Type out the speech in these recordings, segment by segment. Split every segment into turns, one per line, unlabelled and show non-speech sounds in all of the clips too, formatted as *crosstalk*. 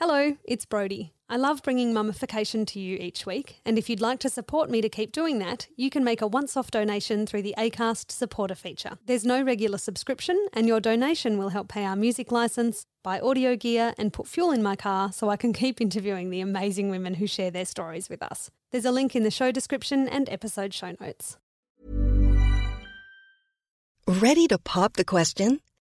Hello, it's Brody. I love bringing Mumification to you each week, and if you'd like to support me to keep doing that, you can make a once off donation through the ACAST supporter feature. There's no regular subscription, and your donation will help pay our music license, buy audio gear, and put fuel in my car so I can keep interviewing the amazing women who share their stories with us. There's a link in the show description and episode show notes.
Ready to pop the question?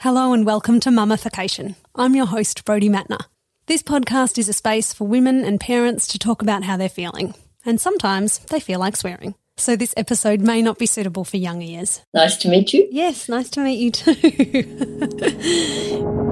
Hello and welcome to Mumification. I'm your host, Brody Matner. This podcast is a space for women and parents to talk about how they're feeling. And sometimes they feel like swearing. So this episode may not be suitable for young ears.
Nice to meet you.
Yes, nice to meet you too. *laughs*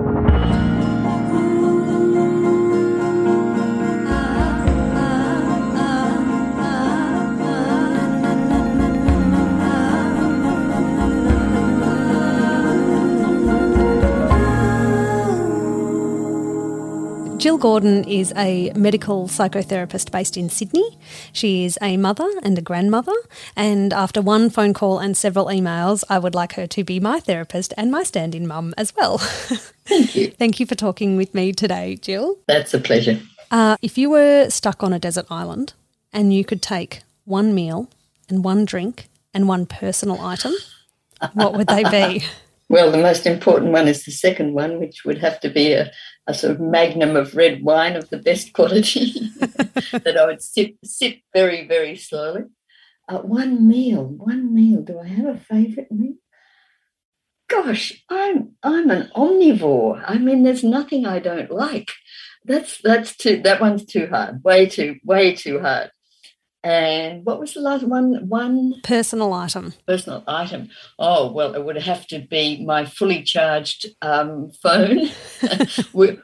Jill Gordon is a medical psychotherapist based in Sydney. She is a mother and a grandmother. And after one phone call and several emails, I would like her to be my therapist and my stand in mum as well.
Thank you. *laughs*
Thank you for talking with me today, Jill.
That's a pleasure.
Uh, if you were stuck on a desert island and you could take one meal and one drink and one personal item, what would they be? *laughs*
Well, the most important one is the second one, which would have to be a, a sort of magnum of red wine of the best quality *laughs* that I would sip, sip very, very slowly. Uh, one meal, one meal. Do I have a favourite meal? Gosh, I'm I'm an omnivore. I mean, there's nothing I don't like. That's that's too that one's too hard. Way too way too hard. And what was the last one? One
personal item.
Personal item. Oh well, it would have to be my fully charged um, phone *laughs* with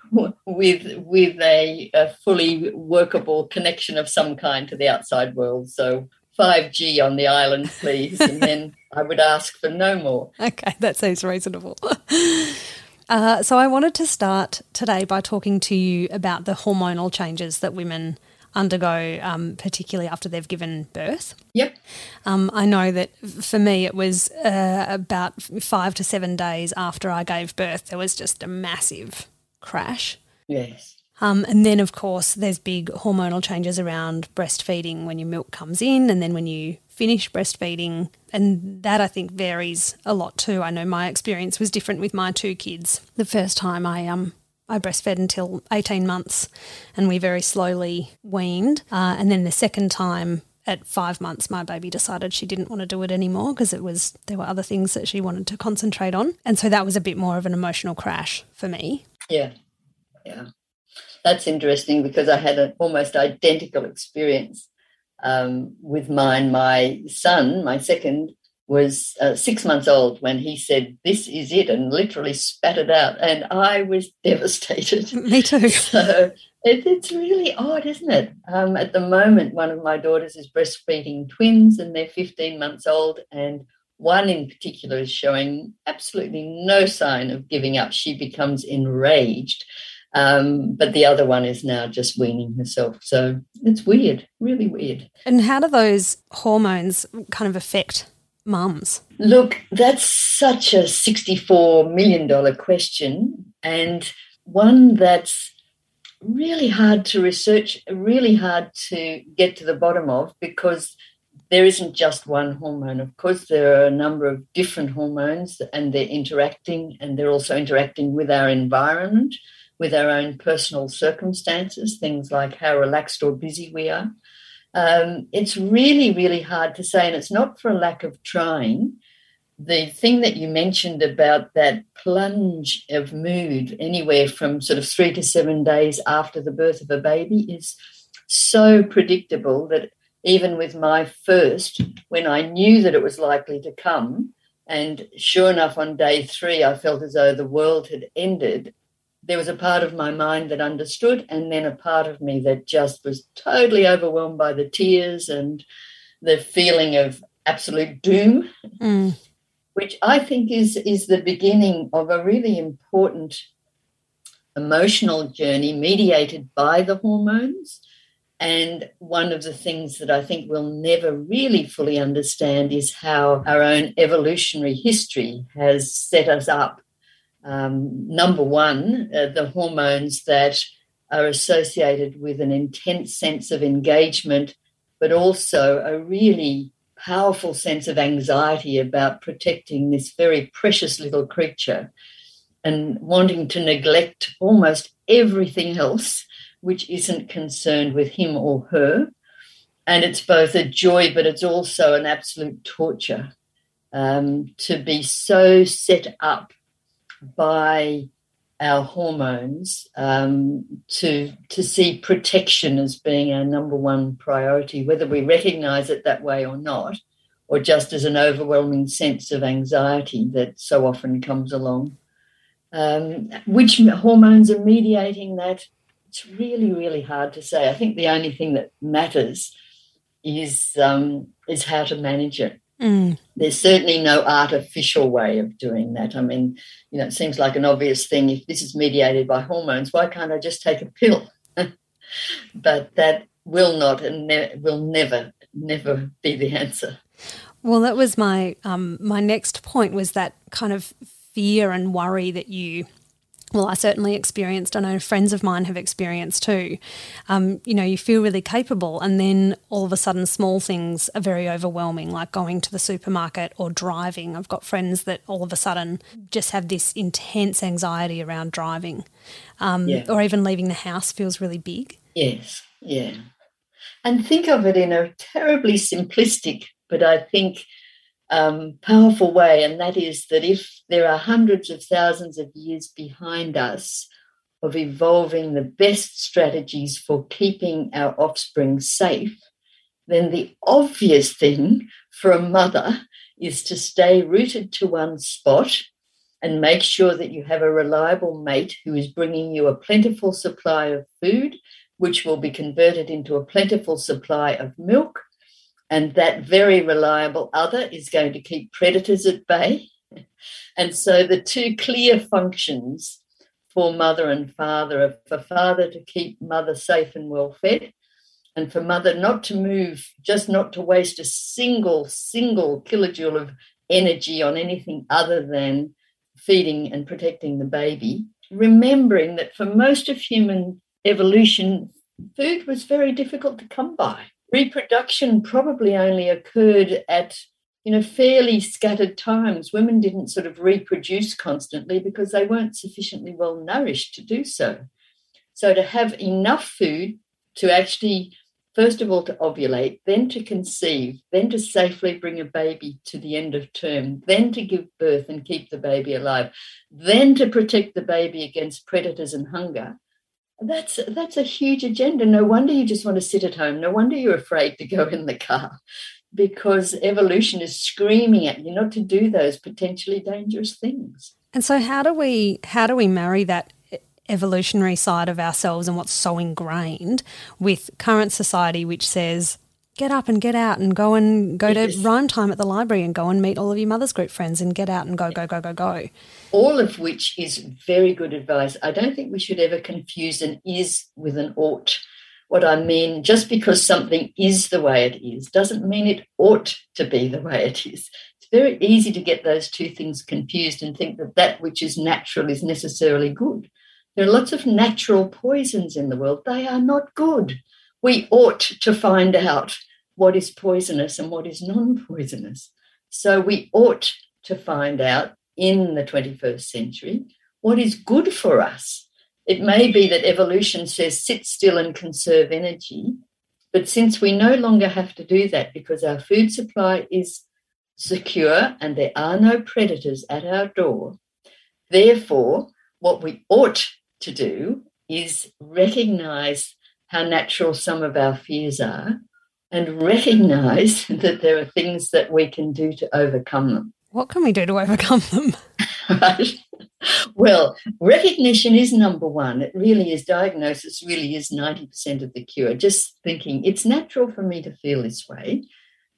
with with a, a, fully workable connection of some kind to the outside world. So five G on the island, please, and *laughs* then I would ask for no more.
Okay, that seems reasonable. *laughs* Uh, so I wanted to start today by talking to you about the hormonal changes that women undergo, um, particularly after they've given birth.
Yep.
Um, I know that for me, it was uh, about five to seven days after I gave birth, there was just a massive crash.
Yes.
Um, and then, of course, there's big hormonal changes around breastfeeding when your milk comes in, and then when you finish breastfeeding. And that I think varies a lot too. I know my experience was different with my two kids. The first time I um, I breastfed until 18 months and we very slowly weaned. Uh, and then the second time at five months, my baby decided she didn't want to do it anymore because it was there were other things that she wanted to concentrate on. And so that was a bit more of an emotional crash for me.
Yeah. Yeah. That's interesting because I had an almost identical experience um, with mine. My son, my second, was uh, six months old when he said, This is it, and literally spat it out. And I was *laughs* devastated. *laughs*
Me too.
So it, it's really odd, isn't it? Um, at the moment, one of my daughters is breastfeeding twins, and they're 15 months old. And one in particular is showing absolutely no sign of giving up. She becomes enraged. Um, but the other one is now just weaning herself. So it's weird, really weird.
And how do those hormones kind of affect mums?
Look, that's such a $64 million question and one that's really hard to research, really hard to get to the bottom of because there isn't just one hormone. Of course, there are a number of different hormones and they're interacting and they're also interacting with our environment. with our own personal circumstances, things like how relaxed or busy we are. Um, it's really, really hard to say, and it's not for a lack of trying. The thing that you mentioned about that plunge of mood, anywhere from sort of three to seven days after the birth of a baby, is so predictable that even with my first, when I knew that it was likely to come, and sure enough, on day three, I felt as though the world had ended. There was a part of my mind that understood, and then a part of me that just was totally overwhelmed by the tears and the feeling of absolute doom, mm. which I think is, is the beginning of a really important emotional journey mediated by the hormones and one of the things that I think we'll never really fully understand is how our own evolutionary history has set us up. Um, number one, uh, the hormones that are associated with an intense sense of engagement, but also a really powerful sense of anxiety about protecting this very precious little creature and wanting to neglect almost everything else which isn't concerned with him or her. And it's both a joy, but it's also an absolute torture um, to be so set up by our hormones um, to to see protection as being our number one priority, whether we recognise it that way or not, or just as an overwhelming sense of anxiety that so often comes along. Um, which hormones are mediating that? it's really, really hard to say. I think the only thing that matters is um, is how to manage it. Mm. There's certainly no artificial way of doing that. I mean, you know, it seems like an obvious thing. If this is mediated by hormones, why can't I just take a pill? *laughs* but that will not and ne- will never, never be the answer.
Well, that was my um, my next point was that kind of fear and worry that you well, I certainly experienced, I know friends of mine have experienced too. Um, you know, you feel really capable, and then all of a sudden, small things are very overwhelming, like going to the supermarket or driving. I've got friends that all of a sudden just have this intense anxiety around driving, um, yeah. or even leaving the house feels really big.
Yes, yeah. And think of it in a terribly simplistic, but I think um, powerful way, and that is that if there are hundreds of thousands of years behind us of evolving the best strategies for keeping our offspring safe, then the obvious thing for a mother is to stay rooted to one spot and make sure that you have a reliable mate who is bringing you a plentiful supply of food, which will be converted into a plentiful supply of milk, and that very reliable other is going to keep predators at bay. And so the two clear functions for mother and father are for father to keep mother safe and well fed, and for mother not to move, just not to waste a single, single kilojoule of energy on anything other than feeding and protecting the baby. Remembering that for most of human evolution, food was very difficult to come by reproduction probably only occurred at you know fairly scattered times. Women didn't sort of reproduce constantly because they weren't sufficiently well nourished to do so. So to have enough food to actually first of all to ovulate then to conceive then to safely bring a baby to the end of term then to give birth and keep the baby alive then to protect the baby against predators and hunger that's that's a huge agenda. No wonder you just want to sit at home. No wonder you're afraid to go in the car because evolution is screaming at you not to do those potentially dangerous things.
And so how do we how do we marry that evolutionary side of ourselves and what's so ingrained with current society which says get up and get out and go and go yes. to rhyme time at the library and go and meet all of your mother's group friends and get out and go, go, go, go, go.
All of which is very good advice. I don't think we should ever confuse an is with an ought. What I mean, just because something is the way it is doesn't mean it ought to be the way it is. It's very easy to get those two things confused and think that that which is natural is necessarily good. There are lots of natural poisons in the world. They are not good. We ought to find out what is poisonous and what is non poisonous. So we ought to find out in the 21st century what is good for us. It may be that evolution says sit still and conserve energy, but since we no longer have to do that because our food supply is secure and there are no predators at our door, therefore, what we ought to do is recognize how natural some of our fears are and recognize *laughs* that there are things that we can do to overcome them.
What can we do to overcome them?
right. *laughs* *laughs* Well, recognition is number one. It really is. Diagnosis really is 90% of the cure. Just thinking it's natural for me to feel this way,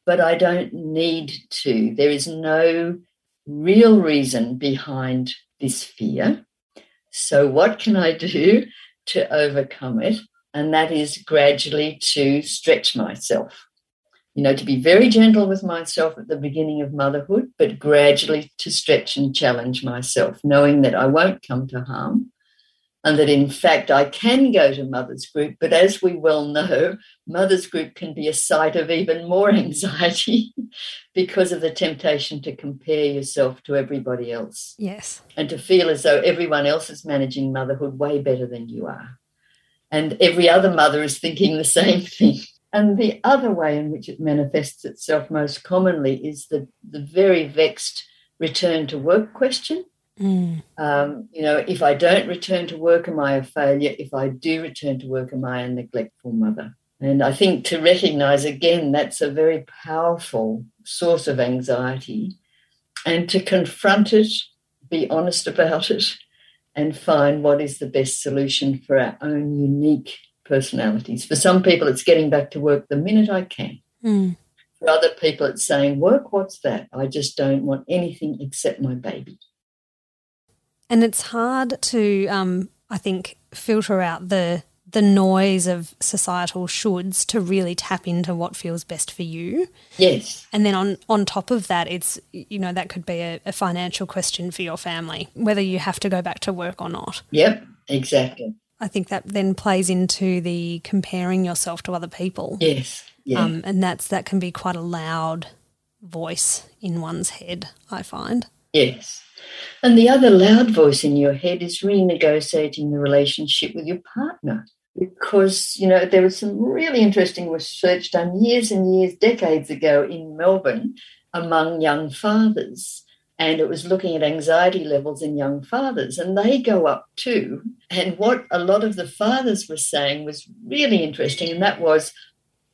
but I don't need to. There is no real reason behind this fear. So, what can I do to overcome it? And that is gradually to stretch myself you know, to be very gentle with myself at the beginning of motherhood, but gradually to stretch and challenge myself, knowing that I won't come to harm and that in fact I can go to mother's group. But as we well know, mother's group can be a site of even more *laughs* anxiety because of the temptation to compare yourself to everybody else.
Yes.
And to feel as though everyone else is managing motherhood way better than you are. And every other mother is thinking the same thing. And the other way in which it manifests itself most commonly is the, the very vexed return to work question. Mm. Um, you know, if I don't return to work, am I a failure? If I do return to work, am I a neglectful mother? And I think to recognize again, that's a very powerful source of anxiety. And to confront it, be honest about it, and find what is the best solution for our own unique personalities. For some people, it's getting back to work the minute I can. Mm. For other people, it's saying, Work, what's that? I just don't want anything except my baby.
And it's hard to, um, I think, filter out the the noise of societal shoulds to really tap into what feels best for you.
Yes.
And then on on top of that, it's you know that could be a, a financial question for your family, whether you have to go back to work or not.
Yep, exactly.
I think that then plays into the comparing yourself to other people.
Yes. Yeah. Um,
and that's that can be quite a loud voice in one's head, I find.
Yes. And the other loud voice in your head is renegotiating the relationship with your partner. Because, you know, there was some really interesting research done years and years, decades ago in Melbourne among young fathers and it was looking at anxiety levels in young fathers, and they go up too. And what a lot of the fathers were saying was really interesting, and that was,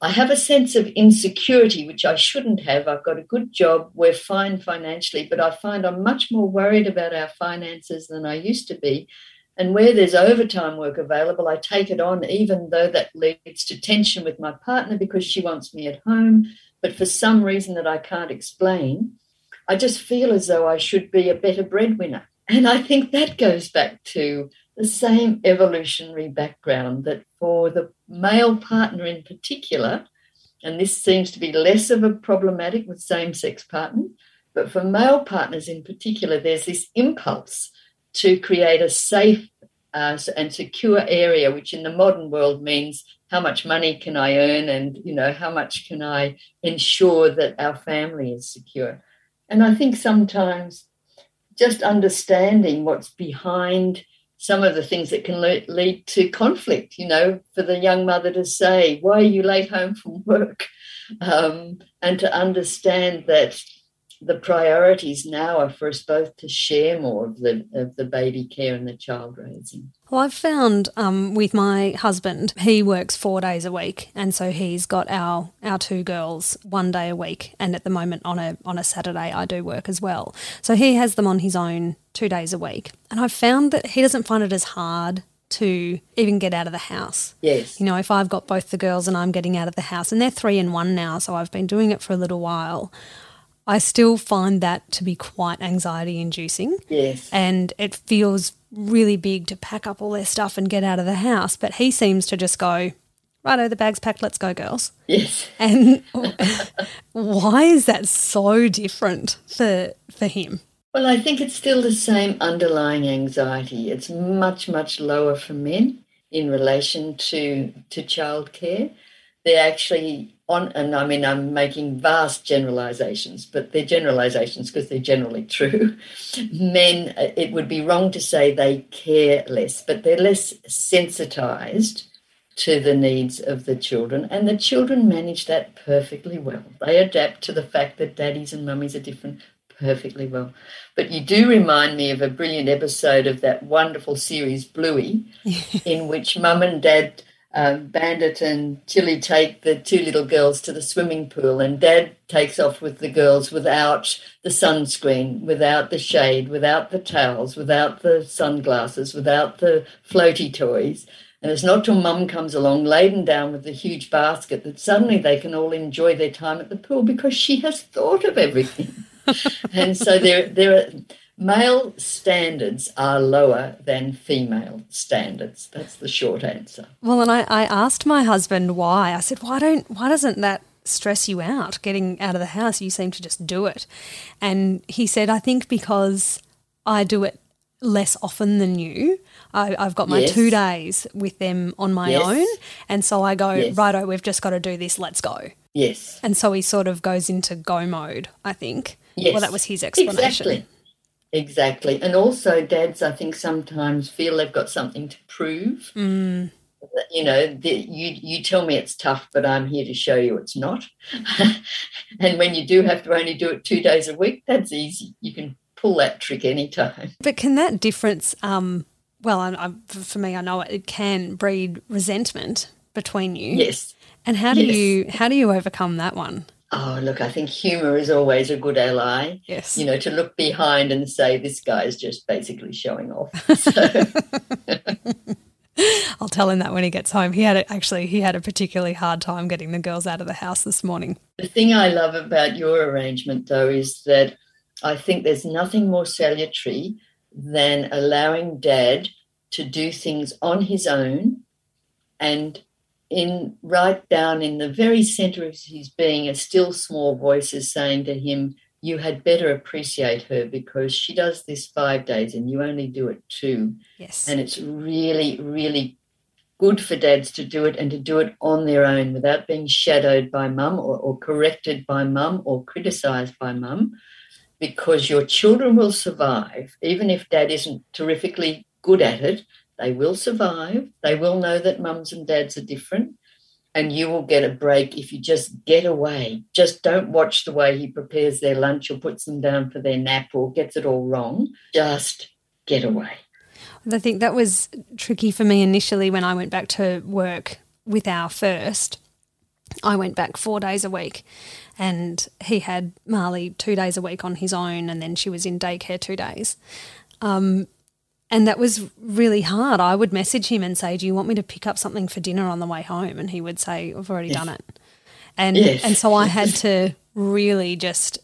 I have a sense of insecurity, which I shouldn't have. I've got a good job, we're fine financially, but I find I'm much more worried about our finances than I used to be. And where there's overtime work available, I take it on, even though that leads to tension with my partner because she wants me at home. But for some reason that I can't explain, I just feel as though I should be a better breadwinner. And I think that goes back to the same evolutionary background that for the male partner in particular, and this seems to be less of a problematic with same sex partners, but for male partners in particular, there's this impulse to create a safe uh, and secure area, which in the modern world means how much money can I earn and you know how much can I ensure that our family is secure. And I think sometimes just understanding what's behind some of the things that can le- lead to conflict, you know, for the young mother to say, Why are you late home from work? Um, and to understand that the priorities now are for us both to share more of the of the baby care and the child raising.
Well, I've found um, with my husband, he works four days a week, and so he's got our our two girls one day a week, and at the moment on a on a Saturday I do work as well. So he has them on his own two days a week, and I've found that he doesn't find it as hard to even get out of the house.
Yes.
You know, if I've got both the girls and I'm getting out of the house, and they're three and one now, so I've been doing it for a little while. I still find that to be quite anxiety inducing.
Yes.
And it feels really big to pack up all their stuff and get out of the house. But he seems to just go, righto, the bag's packed, let's go, girls.
Yes. *laughs*
And *laughs* why is that so different for for him?
Well, I think it's still the same underlying anxiety. It's much, much lower for men in relation to to childcare they're actually on, and I mean, I'm making vast generalizations, but they're generalizations because they're generally true. *laughs* Men, uh, it would be wrong to say they care less, but they're less sensitized to the needs of the children, and the children manage that perfectly well. They adapt to the fact that daddies and mummies are different perfectly well. But you do remind me of a brilliant episode of that wonderful series Bluey, *laughs* in which mum and dad um, Bandit and Chilli take the two little girls to the swimming pool, and Dad takes off with the girls without the sunscreen, without the shade, without the towels, without the sunglasses, without the floaty toys. And it's not till mum comes along laden down with a huge basket that suddenly they can all enjoy their time at the pool because she has thought of everything. *laughs* and so there, there are male standards are lower than female standards. That's the short answer.
Well, and I, I asked my husband why. I said, why don't why doesn't that stress you out getting out of the house? You seem to just do it. And he said, I think because I do it less often than you. I, have got my yes. two days with them on my yes. own. And so I go, yes. righto, we've just got to do this, let's go.
Yes.
And so he sort of goes into go mode, I think. Yes. Well, that was his explanation.
Exactly. Exactly. And also, dads, I think, sometimes feel they've got something to prove.
Mm.
You know, the, you, you tell me it's tough, but I'm here to show you it's not. *laughs* and when you do have to only do it two days a week, that's easy. You can pull that trick anytime.
But can that difference, um, well, I, I, for me, I know it, it can breed resentment between you.
Yes.
And how do yes. you how do you overcome that one?
Oh, look, I think humor is always a good ally.
Yes.
You know, to look behind and say, this guy is just basically showing off. *laughs* So. *laughs*
I'll tell him that when he gets home. He had a, actually he had a particularly hard time getting the girls out of the house this morning.
The thing I love about your arrangement, though, is that I think there's nothing more salutary than allowing dad to do things on his own and in right down in the very center of his being, a still small voice is saying to him, You had better appreciate her because she does this five days and you only do it two.
Yes.
And it's really, really good for dads to do it and to do it on their own without being shadowed by mum or, or corrected by mum or criticized by mum because your children will survive even if dad isn't terrifically good at it they will survive. They will know that mums and dads are different. And you will get a break if you just get away. Just don't watch the way he prepares their lunch or puts them down for their nap or gets it all wrong. Just get away.
I think that was tricky for me initially when I went back to work with our first. I went back four days a week and he had Marley two days a week on his own and then she was in daycare two days. Um, and that was really hard. I would message him and say, "Do you want me to pick up something for dinner on the way home?" And he would say, "I've already yes. done it." And yes. and so I had to really just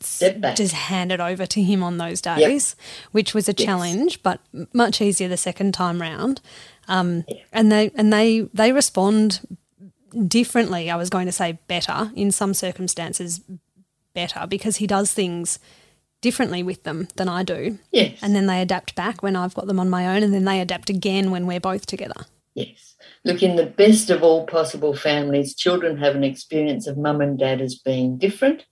just hand it over to him on those days, yep. which was a yes. challenge, but much easier the second time round. Um, yeah. And they and they they respond differently. I was going to say better in some circumstances, better because he does things differently with them than I do.
Yes.
And then they adapt back when I've got them on my own, and then they adapt again when we're both together.
Yes. Look, in the best of all possible families, children have an experience of mum and dad as being different,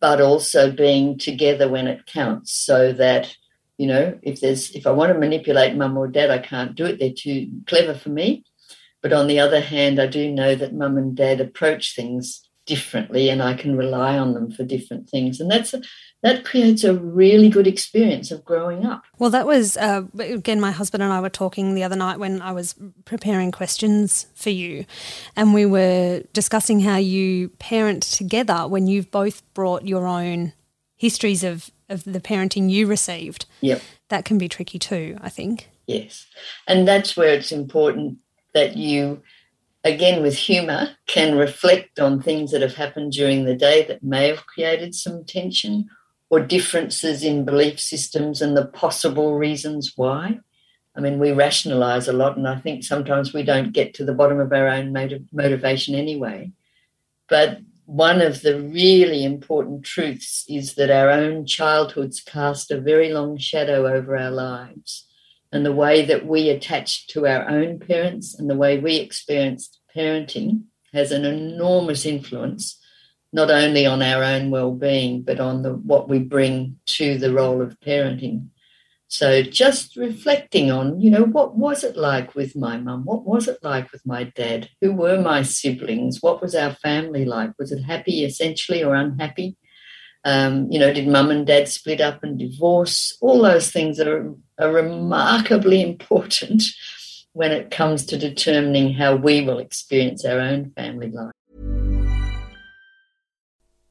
but also being together when it counts, so that you know if there's if I want to manipulate mum or dad, I can't do it. They're too clever for me. But on the other hand, I do know that mum and dad approach things differently, and I can rely on them for different things, and that's a that creates a really good experience of growing up.
Well, that was, uh, again, my husband and I were talking the other night when I was preparing questions for you, and we were discussing how you parent together when you've both brought your own histories of, of the parenting you received.
Yep.
That can be tricky too, I think.
Yes. And that's where it's important that you again with humor can reflect on things that have happened during the day that may have created some tension or differences in belief systems and the possible reasons why. I mean, we rationalize a lot, and I think sometimes we don't get to the bottom of our own motiv- motivation anyway. But one of the really important truths is that our own childhoods cast a very long shadow over our lives. And the way that we attach to our own parents and the way we experienced parenting has an enormous influence not only on our own well-being but on the what we bring to the role of parenting. So just reflecting on you know what was it like with my mum? What was it like with my dad? Who were my siblings? What was our family like? Was it happy essentially or unhappy? Um, you know did mum and dad split up and divorce? All those things are, are remarkably *laughs* important when it comes to determining how we will experience our own family life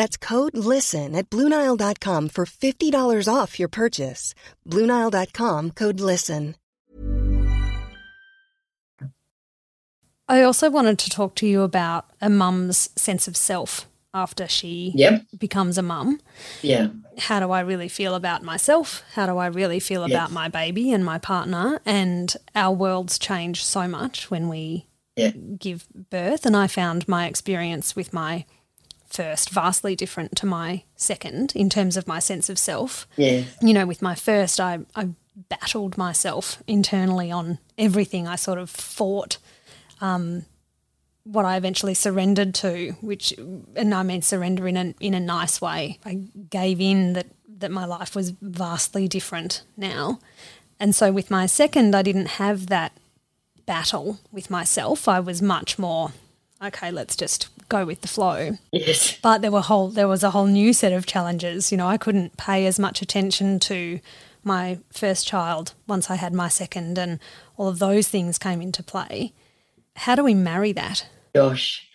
That's code LISTEN at Bluenile.com for $50 off your purchase. Bluenile.com code LISTEN.
I also wanted to talk to you about a mum's sense of self after she
Yep.
becomes a mum.
Yeah.
How do I really feel about myself? How do I really feel
Yes.
about my baby and my partner? And our worlds change so much when we
Yeah.
give birth. And I found my experience with my first vastly different to my second in terms of my sense of self.
Yeah.
You know, with my first, I, I battled myself internally on everything. I sort of fought um, what I eventually surrendered to, which, and I mean surrender in a, in a nice way. I gave in that, that my life was vastly different now. And so with my second, I didn't have that battle with myself. I was much more, okay, let's just go with the flow.
Yes.
But there were whole there was a whole new set of challenges. You know, I couldn't pay as much attention to my first child once I had my second, and all of those things came into play. How do we marry that,
Gosh.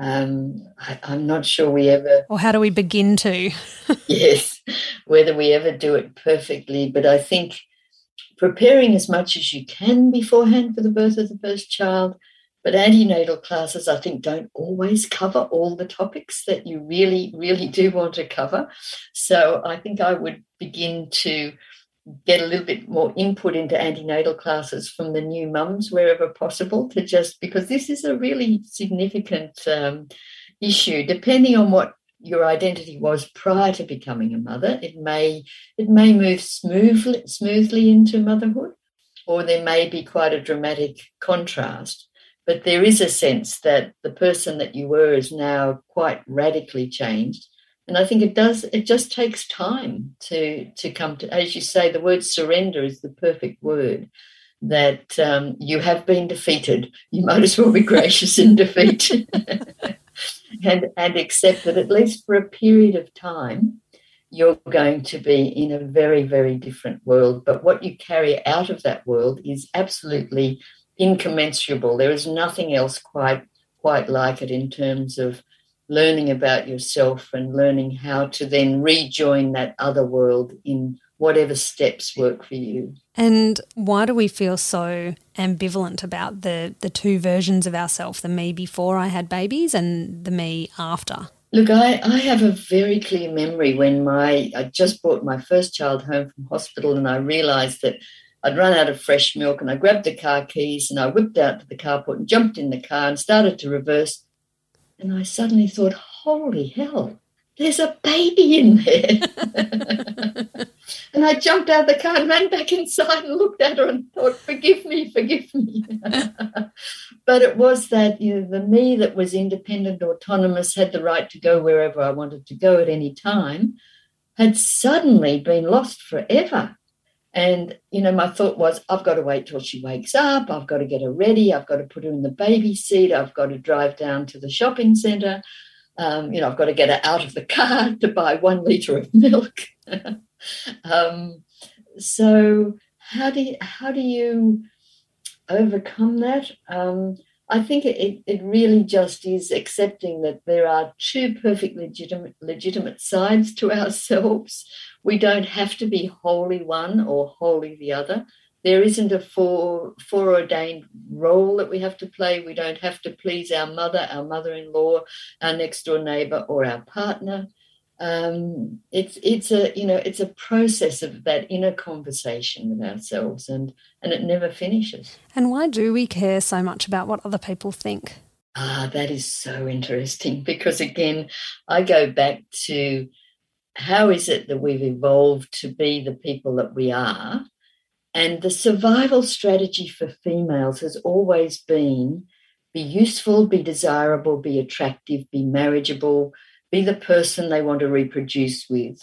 Um, I, I'm not sure we ever
or how do we begin to? *laughs* *laughs*
yes, whether we ever do it perfectly. But I think preparing as much as you can beforehand for the birth of the first child. But antenatal classes, I think, don't always cover all the topics that you really, really do want to cover. So I think I would begin to get a little bit more input into antenatal classes from the new mums wherever possible to just because this is a really significant um, issue depending on what your identity was prior to becoming a mother it may it may move smoothly smoothly into motherhood or there may be quite a dramatic contrast but there is a sense that the person that you were is now quite radically changed. And i think it does it just takes time to to come to as you say the word surrender is the perfect word that um, you have been defeated. You might as well be gracious in defeat *laughs* and and accept that at least for a period of time you're going to be in a very very different world. But what you carry out of that world is absolutely incommensurable there is nothing else quite quite like it in terms of learning about yourself and learning how to then rejoin that other world in whatever steps work for you.
And why do we feel so ambivalent about the the two versions of ourselves, the me before I had babies and the me after?
Look, I, I have a very clear memory when my I just brought my first child home from hospital and I realized that I'd run out of fresh milk and I grabbed the car keys and I whipped out to the carport and jumped in the car and started to reverse. And I suddenly thought, holy hell, there's a baby in there. *laughs* and I jumped out of the car and ran back inside and looked at her and thought, forgive me, forgive me. *laughs* but it was that, you know, the me that was independent, autonomous, had the right to go wherever I wanted to go at any time, had suddenly been lost forever. And, you know, my thought was, I've got to wait till she wakes up. I've got to get her ready. I've got to put her in the baby seat. I've got to drive down to the shopping centre. Um, you know, I've got to get her out of the car *laughs* to buy one litre of milk. *laughs* um, so how do you, how do you overcome that? Um, I think it, it really just is accepting that there are two perfect legitimate legitimate sides to ourselves. We don't have to be wholly one or wholly the other. There isn't a fore, foreordained role that we have to play. We don't have to please our mother, our mother-in-law, our next door neighbor, or our partner. Um, it's it's a you know it's a process of that inner conversation with ourselves, and and it never finishes.
And why do we care so much about what other people think?
Ah, that is so interesting because again, I go back to how is it that we've evolved to be the people that we are and the survival strategy for females has always been be useful, be desirable, be attractive, be marriageable, be the person they want to reproduce with.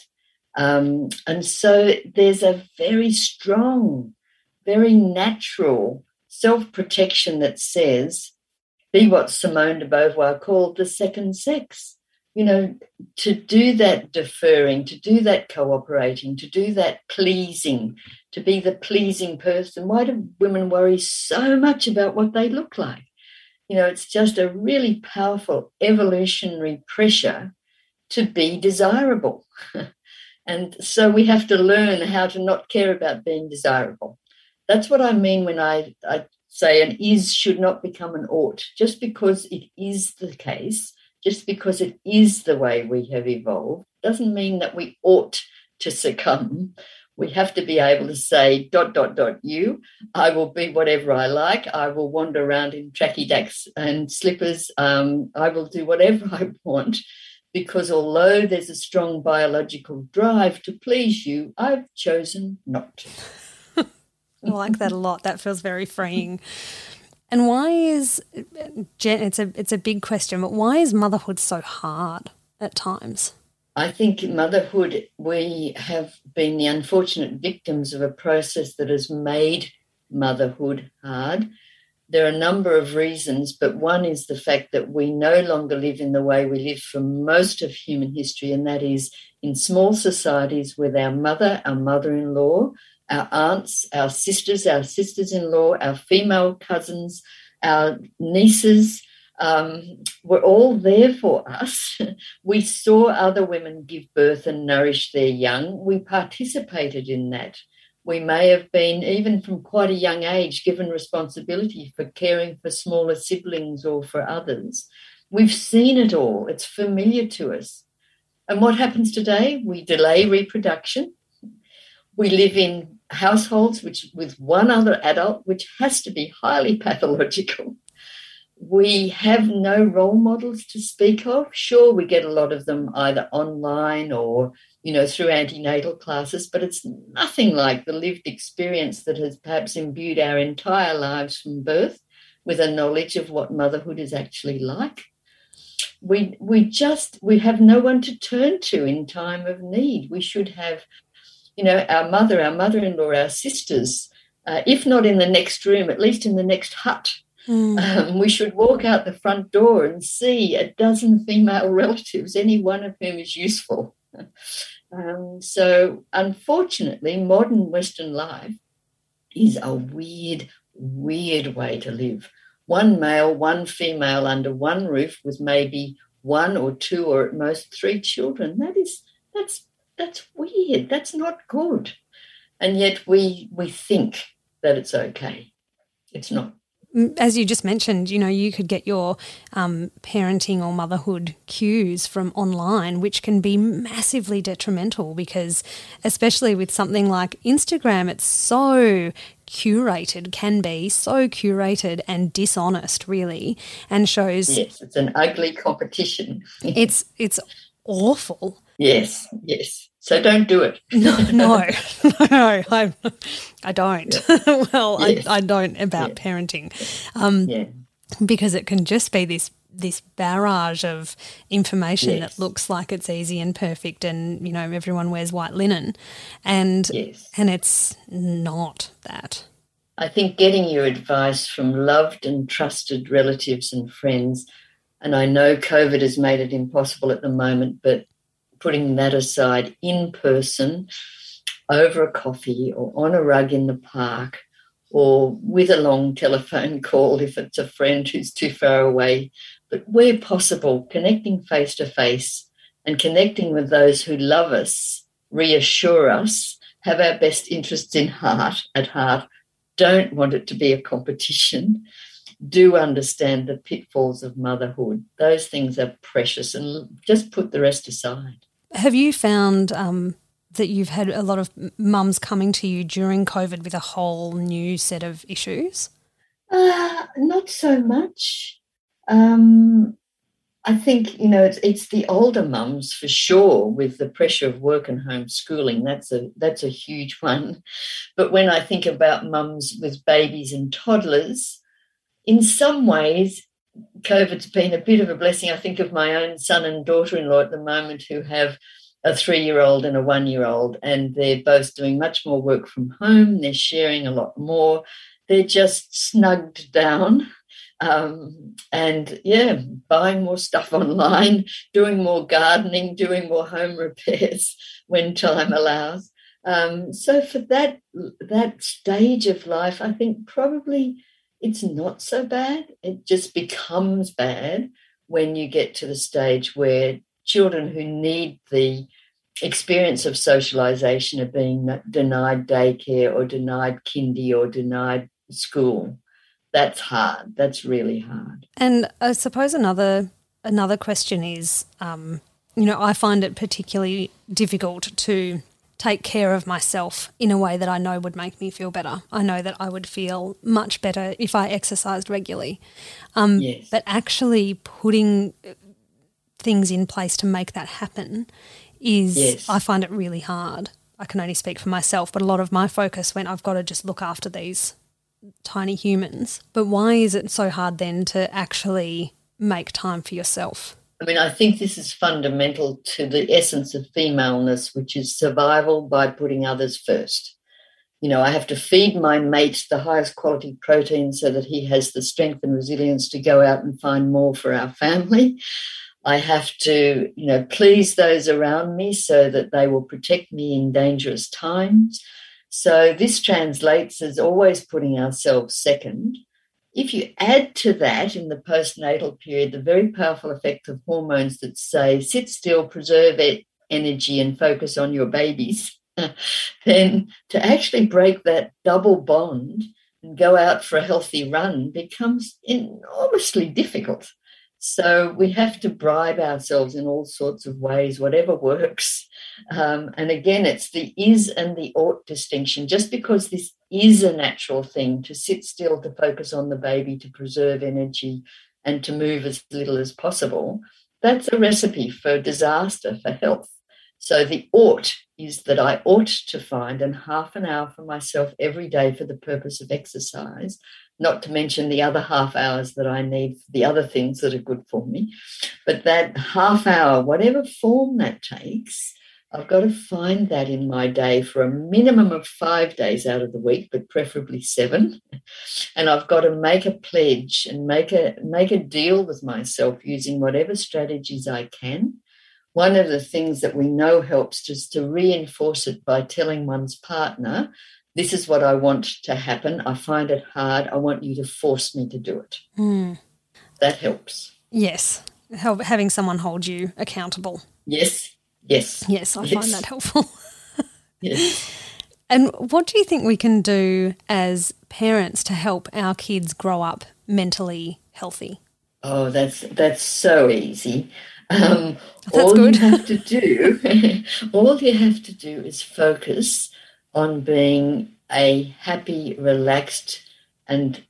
Um, and so there's a very strong, very natural self protection that says, be what Simone de Beauvoir called the second sex. You know, to do that deferring, to do that cooperating, to do that pleasing, to be the pleasing person. Why do women worry so much about what they look like? You know, it's just a really powerful evolutionary pressure to be desirable. *laughs* and so we have to learn how to not care about being desirable. That's what I mean when I, I say an is should not become an ought. Just because it is the case, just because it is the way we have evolved, doesn't mean that we ought to succumb. We have to be able to say dot dot dot you. I will be whatever i like. I will wander around in tracky dacks and slippers. Um, i will do whatever *laughs* i want because although there's a strong biological drive to please you i've chosen not to. *laughs*
I like that a lot. That feels very freeing and why is it's a it's a big question but why is motherhood so hard at times
I think motherhood, we have been the unfortunate victims of a process that has made motherhood hard. There are a number of reasons, but one is the fact that we no longer live in the way we lived for most of human history, and that is in small societies with our mother, our mother in law, our aunts, our sisters, our sisters in law, our female cousins, our nieces, um, were all there for us. *laughs* we saw other women give birth and nourish their young. We participated in that. We may have been, even from quite a young age, given responsibility for caring for smaller siblings or for others. We've seen it all, it's familiar to us. And what happens today? We delay reproduction. We live in households which with one other adult, which has to be highly *laughs* pathological we have no role models to speak of. Sure, we get a lot of them either online or, you know, through antenatal classes, but it's nothing like the lived experience that has perhaps imbued our entire lives from birth with a knowledge of what motherhood is actually like. We we just we have no one to turn to in time of need. We should have, you know, our mother, our mother-in-law, our sisters, uh, if not in the next room, at least in the next hut Mm. Um, we should walk out the front door and see a dozen female *laughs* relatives, any one of whom is useful. *laughs* um, so, unfortunately, modern Western life is a weird, weird way to live. One male, one female under one roof with maybe one or two or at most three children. That is that's that's weird. That's not good. And yet we we think that it's okay. It's not.
as you just mentioned, you know, you could get your um, parenting or motherhood cues from online, which can be massively detrimental because, especially with something like Instagram, it's so curated, can be so curated and dishonest, really, and shows.
Yes, it's an ugly competition. *laughs*
it's it's awful.
Yes, yes. So don't do it. *laughs*
no, no, no, I, I don't. Yeah. *laughs* well, yes. I, I don't about yeah. parenting, um, yeah. because it can just be this this barrage of information yes. that looks like it's easy and perfect, and you know everyone wears white linen, and yes. and it's not that.
I think getting your advice from loved and trusted relatives and friends, and I know COVID has made it impossible at the moment, but putting that aside in person over a coffee or on a rug in the park or with a long telephone *laughs* call if it's a friend who's too far away. But where possible, connecting face to face and connecting with those who love us, reassure us, have our best interests in heart at heart, don't want it to be a competition, do understand the pitfalls of motherhood. Those things are precious and just put the rest aside.
Have you found um, that you've had a lot of mums coming to you during COVID with a whole new set of issues?
Uh, not so much. Um, I think you know it's, it's the older mums for sure with the pressure of work and homeschooling. That's a that's a huge *laughs* one. But when I think about mums with babies and toddlers, in some ways COVID's been a bit of a blessing. I think of my own son and daughter in law at the moment who have a three year old and a one year old, and they're both doing much more work from home. They're sharing a lot more. They're just snugged down. Um, and yeah, buying more stuff *laughs* online, doing more gardening, doing more home repairs *laughs* when time allows. Um, so for that that stage of life, I think probably it's not so bad. It just becomes bad when you get to the stage where children who need the experience of socialization are being denied daycare or denied kindy or denied school. That's hard. That's really hard.
And I suppose another another question is, um, you know, I find it particularly difficult to take care of myself in a way that I know would make me feel better. I know that I would feel much better if I exercised regularly. Um, yes. But actually putting things in place to make that happen is, yes. I find it really hard. I can only speak for myself, but a lot of my focus went, I've got to just look after these tiny humans. But why is it so hard then to actually make time for yourself?
I mean, I think this is fundamental to the essence of femaleness, which is survival by putting others first. You know, I have to feed my mate the highest quality protein so that he has the strength and resilience to go out and find more for our family. I have to, you know, please those around me so that they will protect me in dangerous times. So this translates as always putting ourselves second. If you add to that in the postnatal period the very powerful effect of hormones that say sit still, preserve it, energy, and focus on your babies, *laughs* then to actually break that double bond and go out for a healthy run becomes enormously difficult. So we have to bribe ourselves in all sorts of ways, whatever works. Um, and again, it's the is and the ought distinction. Just because this is a natural thing to sit still, to focus on the baby, to preserve energy, and to move as little as possible, that's a recipe for disaster, for health. So the ought is that I ought to find an half an hour for myself every day for the purpose of exercise not to mention the other half hours that I need for the other things that are good for me. But that half hour, whatever form that takes, I've got to find that in my day for a minimum of five days out of the week, but preferably seven. And I've got to make a pledge and make a make a deal with myself using whatever strategies I can. One of the things that we know helps is to reinforce it by telling one's partner this is what I want to happen. I find it hard. I want you to force me to do it. Mm. That helps.
Yes. Help, having someone hold you accountable.
Yes. Yes.
Yes, I yes. find that helpful. *laughs*
yes.
And what do you think we can do as parents to help our kids grow up mentally healthy?
Oh, that's that's so easy. Um,
That's
all
good.
you have to do, *laughs* all you have to do is focus on being a happy, relaxed, and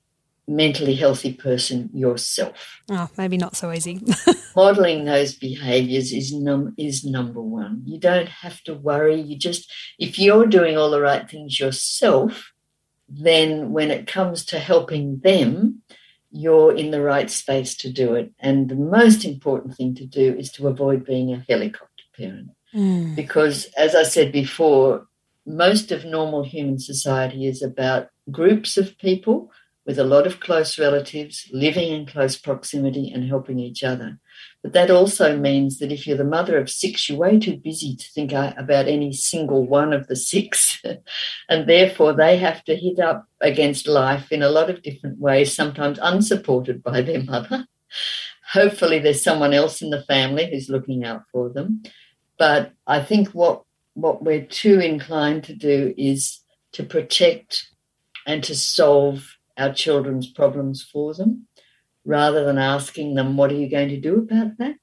mentally healthy person yourself.
Oh, maybe not so easy. *laughs*
Modeling those behaviors is num is number one. You don't have to worry. You just if you're doing all the right things yourself, then when it comes to helping them, you're in the right space to do it. And the most important thing to do is to avoid being a helicopter parent.
Mm.
Because, as I said before, most of normal human society is about groups of people with a lot of close relatives living in close proximity and helping each other. But that also means that if you're the mother of six, you're way too busy to think about any single one of the six. *laughs* and therefore, they have to hit up against life in a lot of different ways, sometimes unsupported by their mother. *laughs* Hopefully, there's someone else in the family who's looking out for them. But I think what, what we're too inclined to do is to protect and to solve our children's problems for them rather than asking them, What are you going to do about that?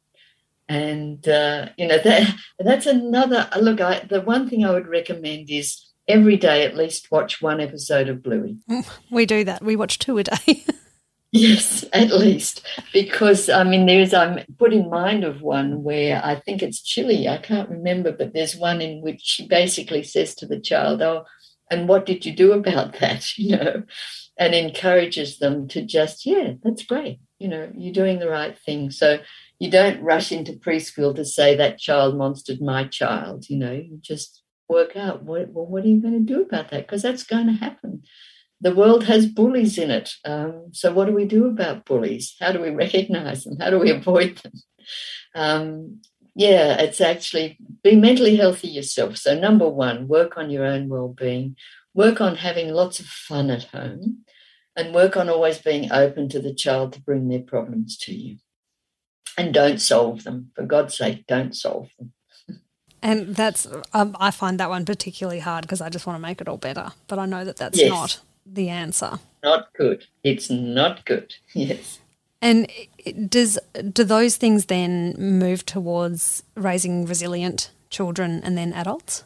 And, uh, you know, that, that's another look. I, the one thing I would recommend is every day at least watch one episode of Bluey. *laughs*
we do that. We watch two a day. *laughs*
Yes, at least. Because, I mean, there's, I'm put in mind of one where I think it's Chilli, I can't remember, but there's one in which she basically says to the child, Oh, and what did you do about that? *laughs* You know, and encourages them to just, yeah, that's great. You know, you're doing the right thing. So you don't rush into preschool to say that child monstered my child. You know, you just work out what, well, what are you going to do about that? Because that's going to happen. The world has bullies in it. Um, so what do we do about bullies? How do we recognize them? How do we avoid them? Um, yeah, it's actually be mentally healthy yourself. So, number one, work on your own well being, work on having lots of fun at home, and work on always being open to the child to bring their problems to you. And don't solve them. For God's sake, don't solve them.
and that's, um, I find that one particularly hard because I just want to make it all better. But I know that that's
Yes.
not the answer.
Not good. It's not good. *laughs* Yes.
And does do those things then move towards raising resilient children and then adults?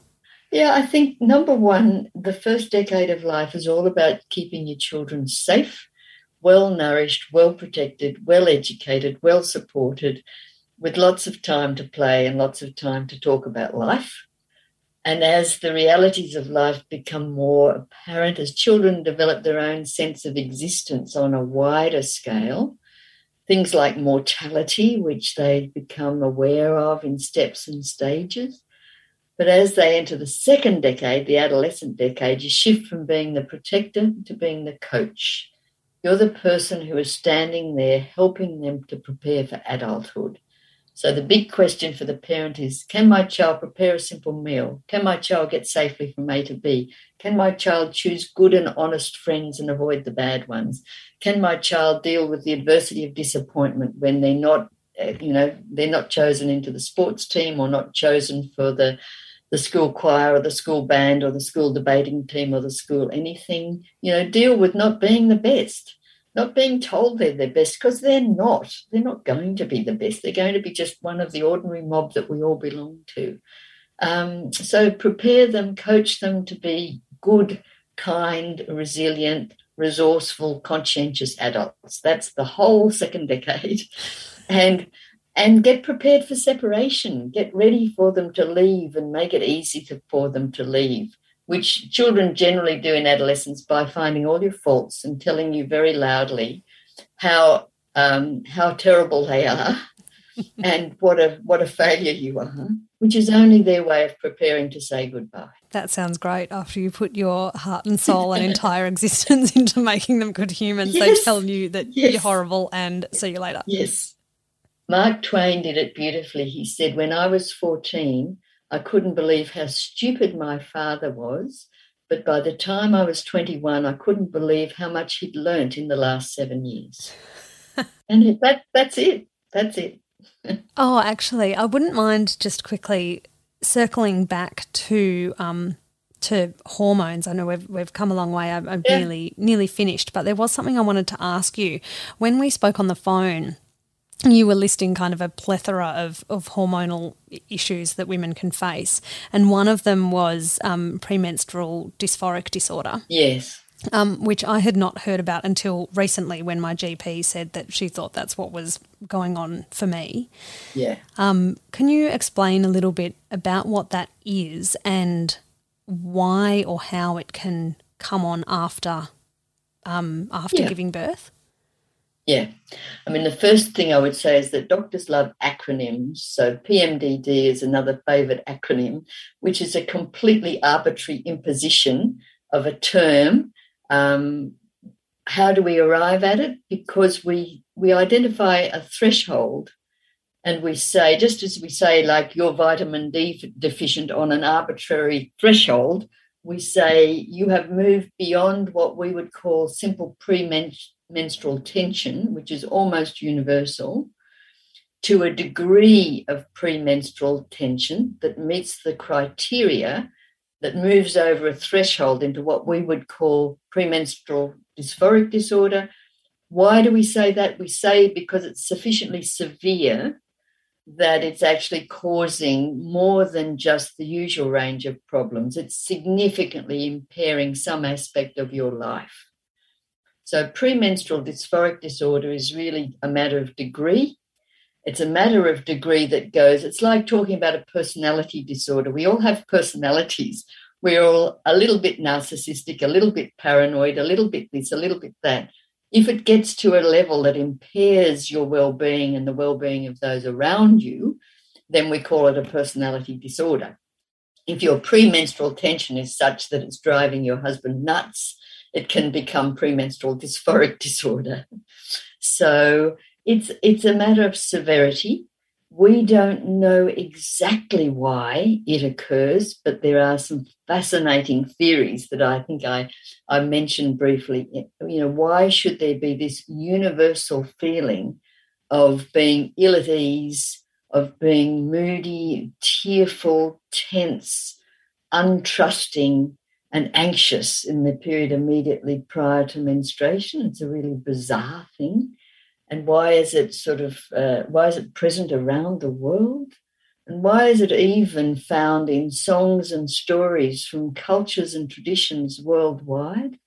Yeah, I think number one, the first decade of life is all about keeping your children safe, well nourished, well protected, well educated, well supported, with lots of time to play and lots of time to talk about life. And as the realities of life become more apparent, as children develop their own sense of existence on a wider scale, things like mortality, which they become aware of in steps and stages. But as they enter the second decade, the adolescent decade, you shift from being the protector to being the coach. You're the person who is standing there helping them to prepare for adulthood. So the big question for the parent is can my child prepare a simple meal? Can my child get safely from A to B? Can my child choose good and honest friends and avoid the bad ones? Can my child deal with the adversity of disappointment when they're not, uh, you know, they're not chosen into the sports team or not chosen for the the school choir or the school band or the school debating team or the school anything, you know, deal with not being the best not being told they're the best because they're not. They're not going to be the best. They're going to be just one of the ordinary mob that we all belong to. Um, so prepare them, coach them to be good, kind, resilient, resourceful, conscientious adults. That's the whole second decade. *laughs* And and get prepared for separation. Get ready for them to leave and make it easy to, for them to leave which children generally do in adolescence by finding all your faults and telling you very loudly how um, how terrible they are *laughs* and what a what a failure you are, which is only their way of preparing to say goodbye.
That sounds great. After you put your heart and soul and entire *laughs* existence into making them good humans, they tell you that
Yes.
you're horrible and see you later.
Yes. Mark Twain did it beautifully. He said, When I was 14, I couldn't believe how stupid my father was. But by the time I was 21, I couldn't believe how much he'd learnt in the last seven years. *laughs* and that, that's it. That's it. *laughs*
Oh, actually, I wouldn't mind just quickly circling back to um, to hormones, I know we've we've come a long way. I'm, I'm
Yeah.
nearly nearly finished, but there was something I wanted to ask you when we spoke on the phone. You were listing kind of a plethora of, of hormonal issues that women can face, and one of them was um, premenstrual dysphoric disorder
Yes.
um, which I had not heard about until recently when my GP said that she thought that's what was going on for me.
Yeah.
Um, can you explain a little bit about what that is and why or how it can come on after um, after
Yeah.
giving birth?
Yeah. I mean, the first thing I would say is that doctors love acronyms. So PMDD is another favorite acronym, which is a completely arbitrary imposition of a term. Um, how do we arrive at it? Because we we identify a threshold and we say, just as we say, like you're vitamin D deficient on an arbitrary threshold, we say you have moved beyond what we would call simple premenstrual tension, which is almost universal, to a degree of premenstrual tension that meets the criteria that moves over a threshold into what we would call premenstrual dysphoric disorder. Why do we say that? We say because it's sufficiently severe that it's actually causing more than just the usual range of problems. It's significantly impairing some aspect of your life. So, premenstrual dysphoric disorder is really a matter of degree. It's a matter of degree that goes, it's like talking about a personality disorder. We all have personalities. We're all a little bit narcissistic, a little bit paranoid, a little bit this, a little bit that. If it gets to a level that impairs your well being and the well being of those around you, then we call it a personality disorder. If your premenstrual tension is such that it's driving your husband nuts, it can become premenstrual dysphoric *laughs* disorder. So it's it's a matter of severity. We don't know exactly why it occurs, but there are some fascinating theories that I think I, I mentioned briefly. You know, why should there be this universal feeling of being ill at ease, of being moody, tearful, tense, untrusting, and anxious in the period immediately prior to menstruation? It's a really bizarre thing. And why is it sort of uh, why is it present around the world? And why is it even found in songs and stories from cultures and traditions worldwide?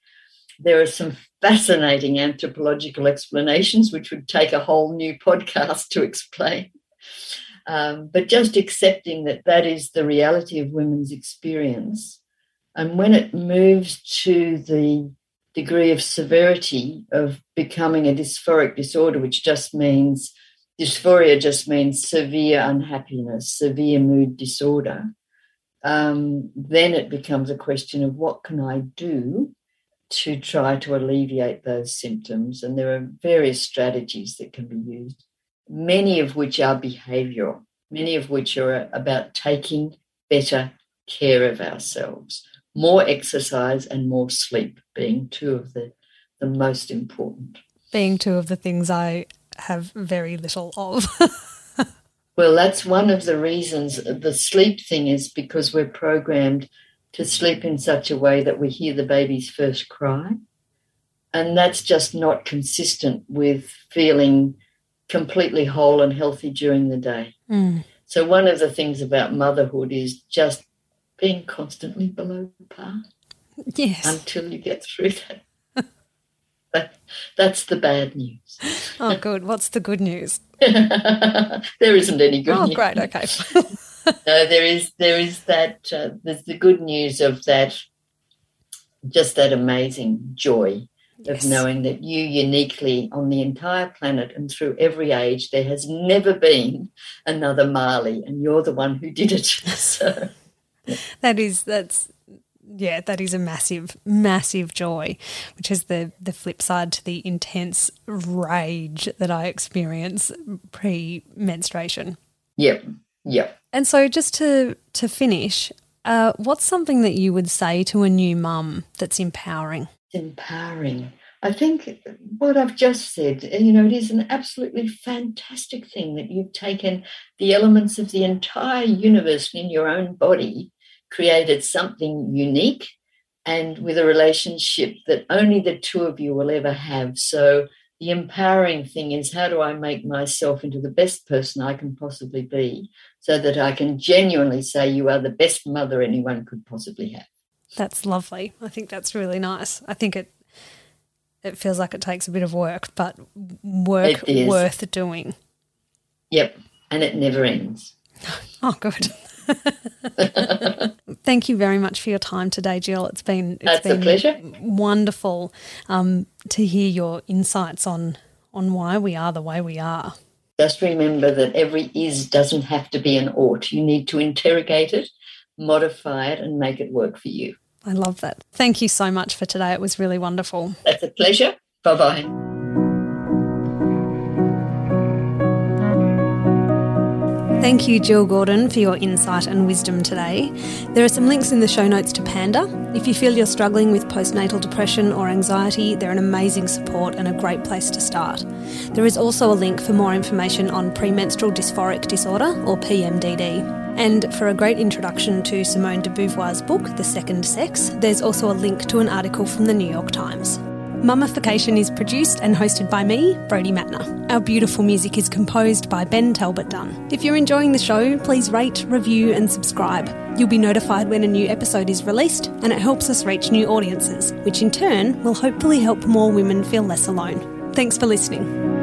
There are some fascinating anthropological explanations which would take a whole new podcast to explain. Um, but just accepting that that is the reality of women's experience and when it moves to the degree of severity of becoming a dysphoric disorder, which just means dysphoria just means severe unhappiness, severe mood disorder, um, then it becomes a question of what can I do to try to alleviate those symptoms. And there are various strategies that can be used, many of which are behavioral, many of which are about taking better care of ourselves more exercise and more sleep being two of the, the most important.
Being two of the things I have very little of. *laughs*
well, that's one of the reasons the sleep thing is because we're programmed to sleep in such a way that we hear the baby's first cry. And that's just not consistent with feeling completely whole and healthy during the day.
Mm.
So, one of the things about motherhood is just being constantly below par
Yes.
until you get through that. that that's the bad news.
oh, good. What's the good news? *laughs*
there isn't any good
oh,
news.
great. Okay. *laughs*
no, there is there is that uh, there's the good news of that just that amazing joy
Yes.
of knowing that you uniquely on the entire planet and through every age there has never been another Marley and you're the one who did it. *laughs* So *laughs*
That is that's yeah, that is a massive, massive joy, which is the the flip side to the intense rage that I experience pre menstruation.
yep, yep.
And so, just to to finish, uh, what's something that you would say to a new mum that's empowering?
empowering. I think what I've just said, you know, it is an absolutely fantastic thing that you've taken the elements of the entire universe in your own body, created something unique and with a relationship that only the two of you will ever have. So the empowering thing is how do I make myself into the best person I can possibly be so that I can genuinely say you are the best mother anyone could possibly have.
That's lovely. I think that's really nice. I think it it feels like it takes a bit of work, but work worth doing.
Yep, and it never ends. *laughs*
Oh, good. *laughs* Thank you very much for your time today, Jill. It's been it's
That's
been
a pleasure.
Wonderful um, to hear your insights on on why we are the way we are.
Just remember that every is doesn't have to be an ought. You need to interrogate it, modify it, and make it work for you.
I love that. Thank you so much for today. It was really wonderful.
That's a pleasure. Bye bye.
Thank you, Jill Gordon, for your insight and wisdom today. There are some links in the show notes to Panda. If you feel you're struggling with postnatal depression or anxiety, they're an amazing support and a great place to start. There is also a link for more information on premenstrual dysphoric disorder, or PMDD. And for a great introduction to Simone de Beauvoir's book, The Second Sex, there's also a link to an article from the New York Times. Mummification is produced and hosted by me, Brody Matner. Our beautiful music is composed by Ben Talbot Dunn. If you're enjoying the show, please rate, review, and subscribe. You'll be notified when a new episode is released, and it helps us reach new audiences, which in turn will hopefully help more women feel less alone. Thanks for listening.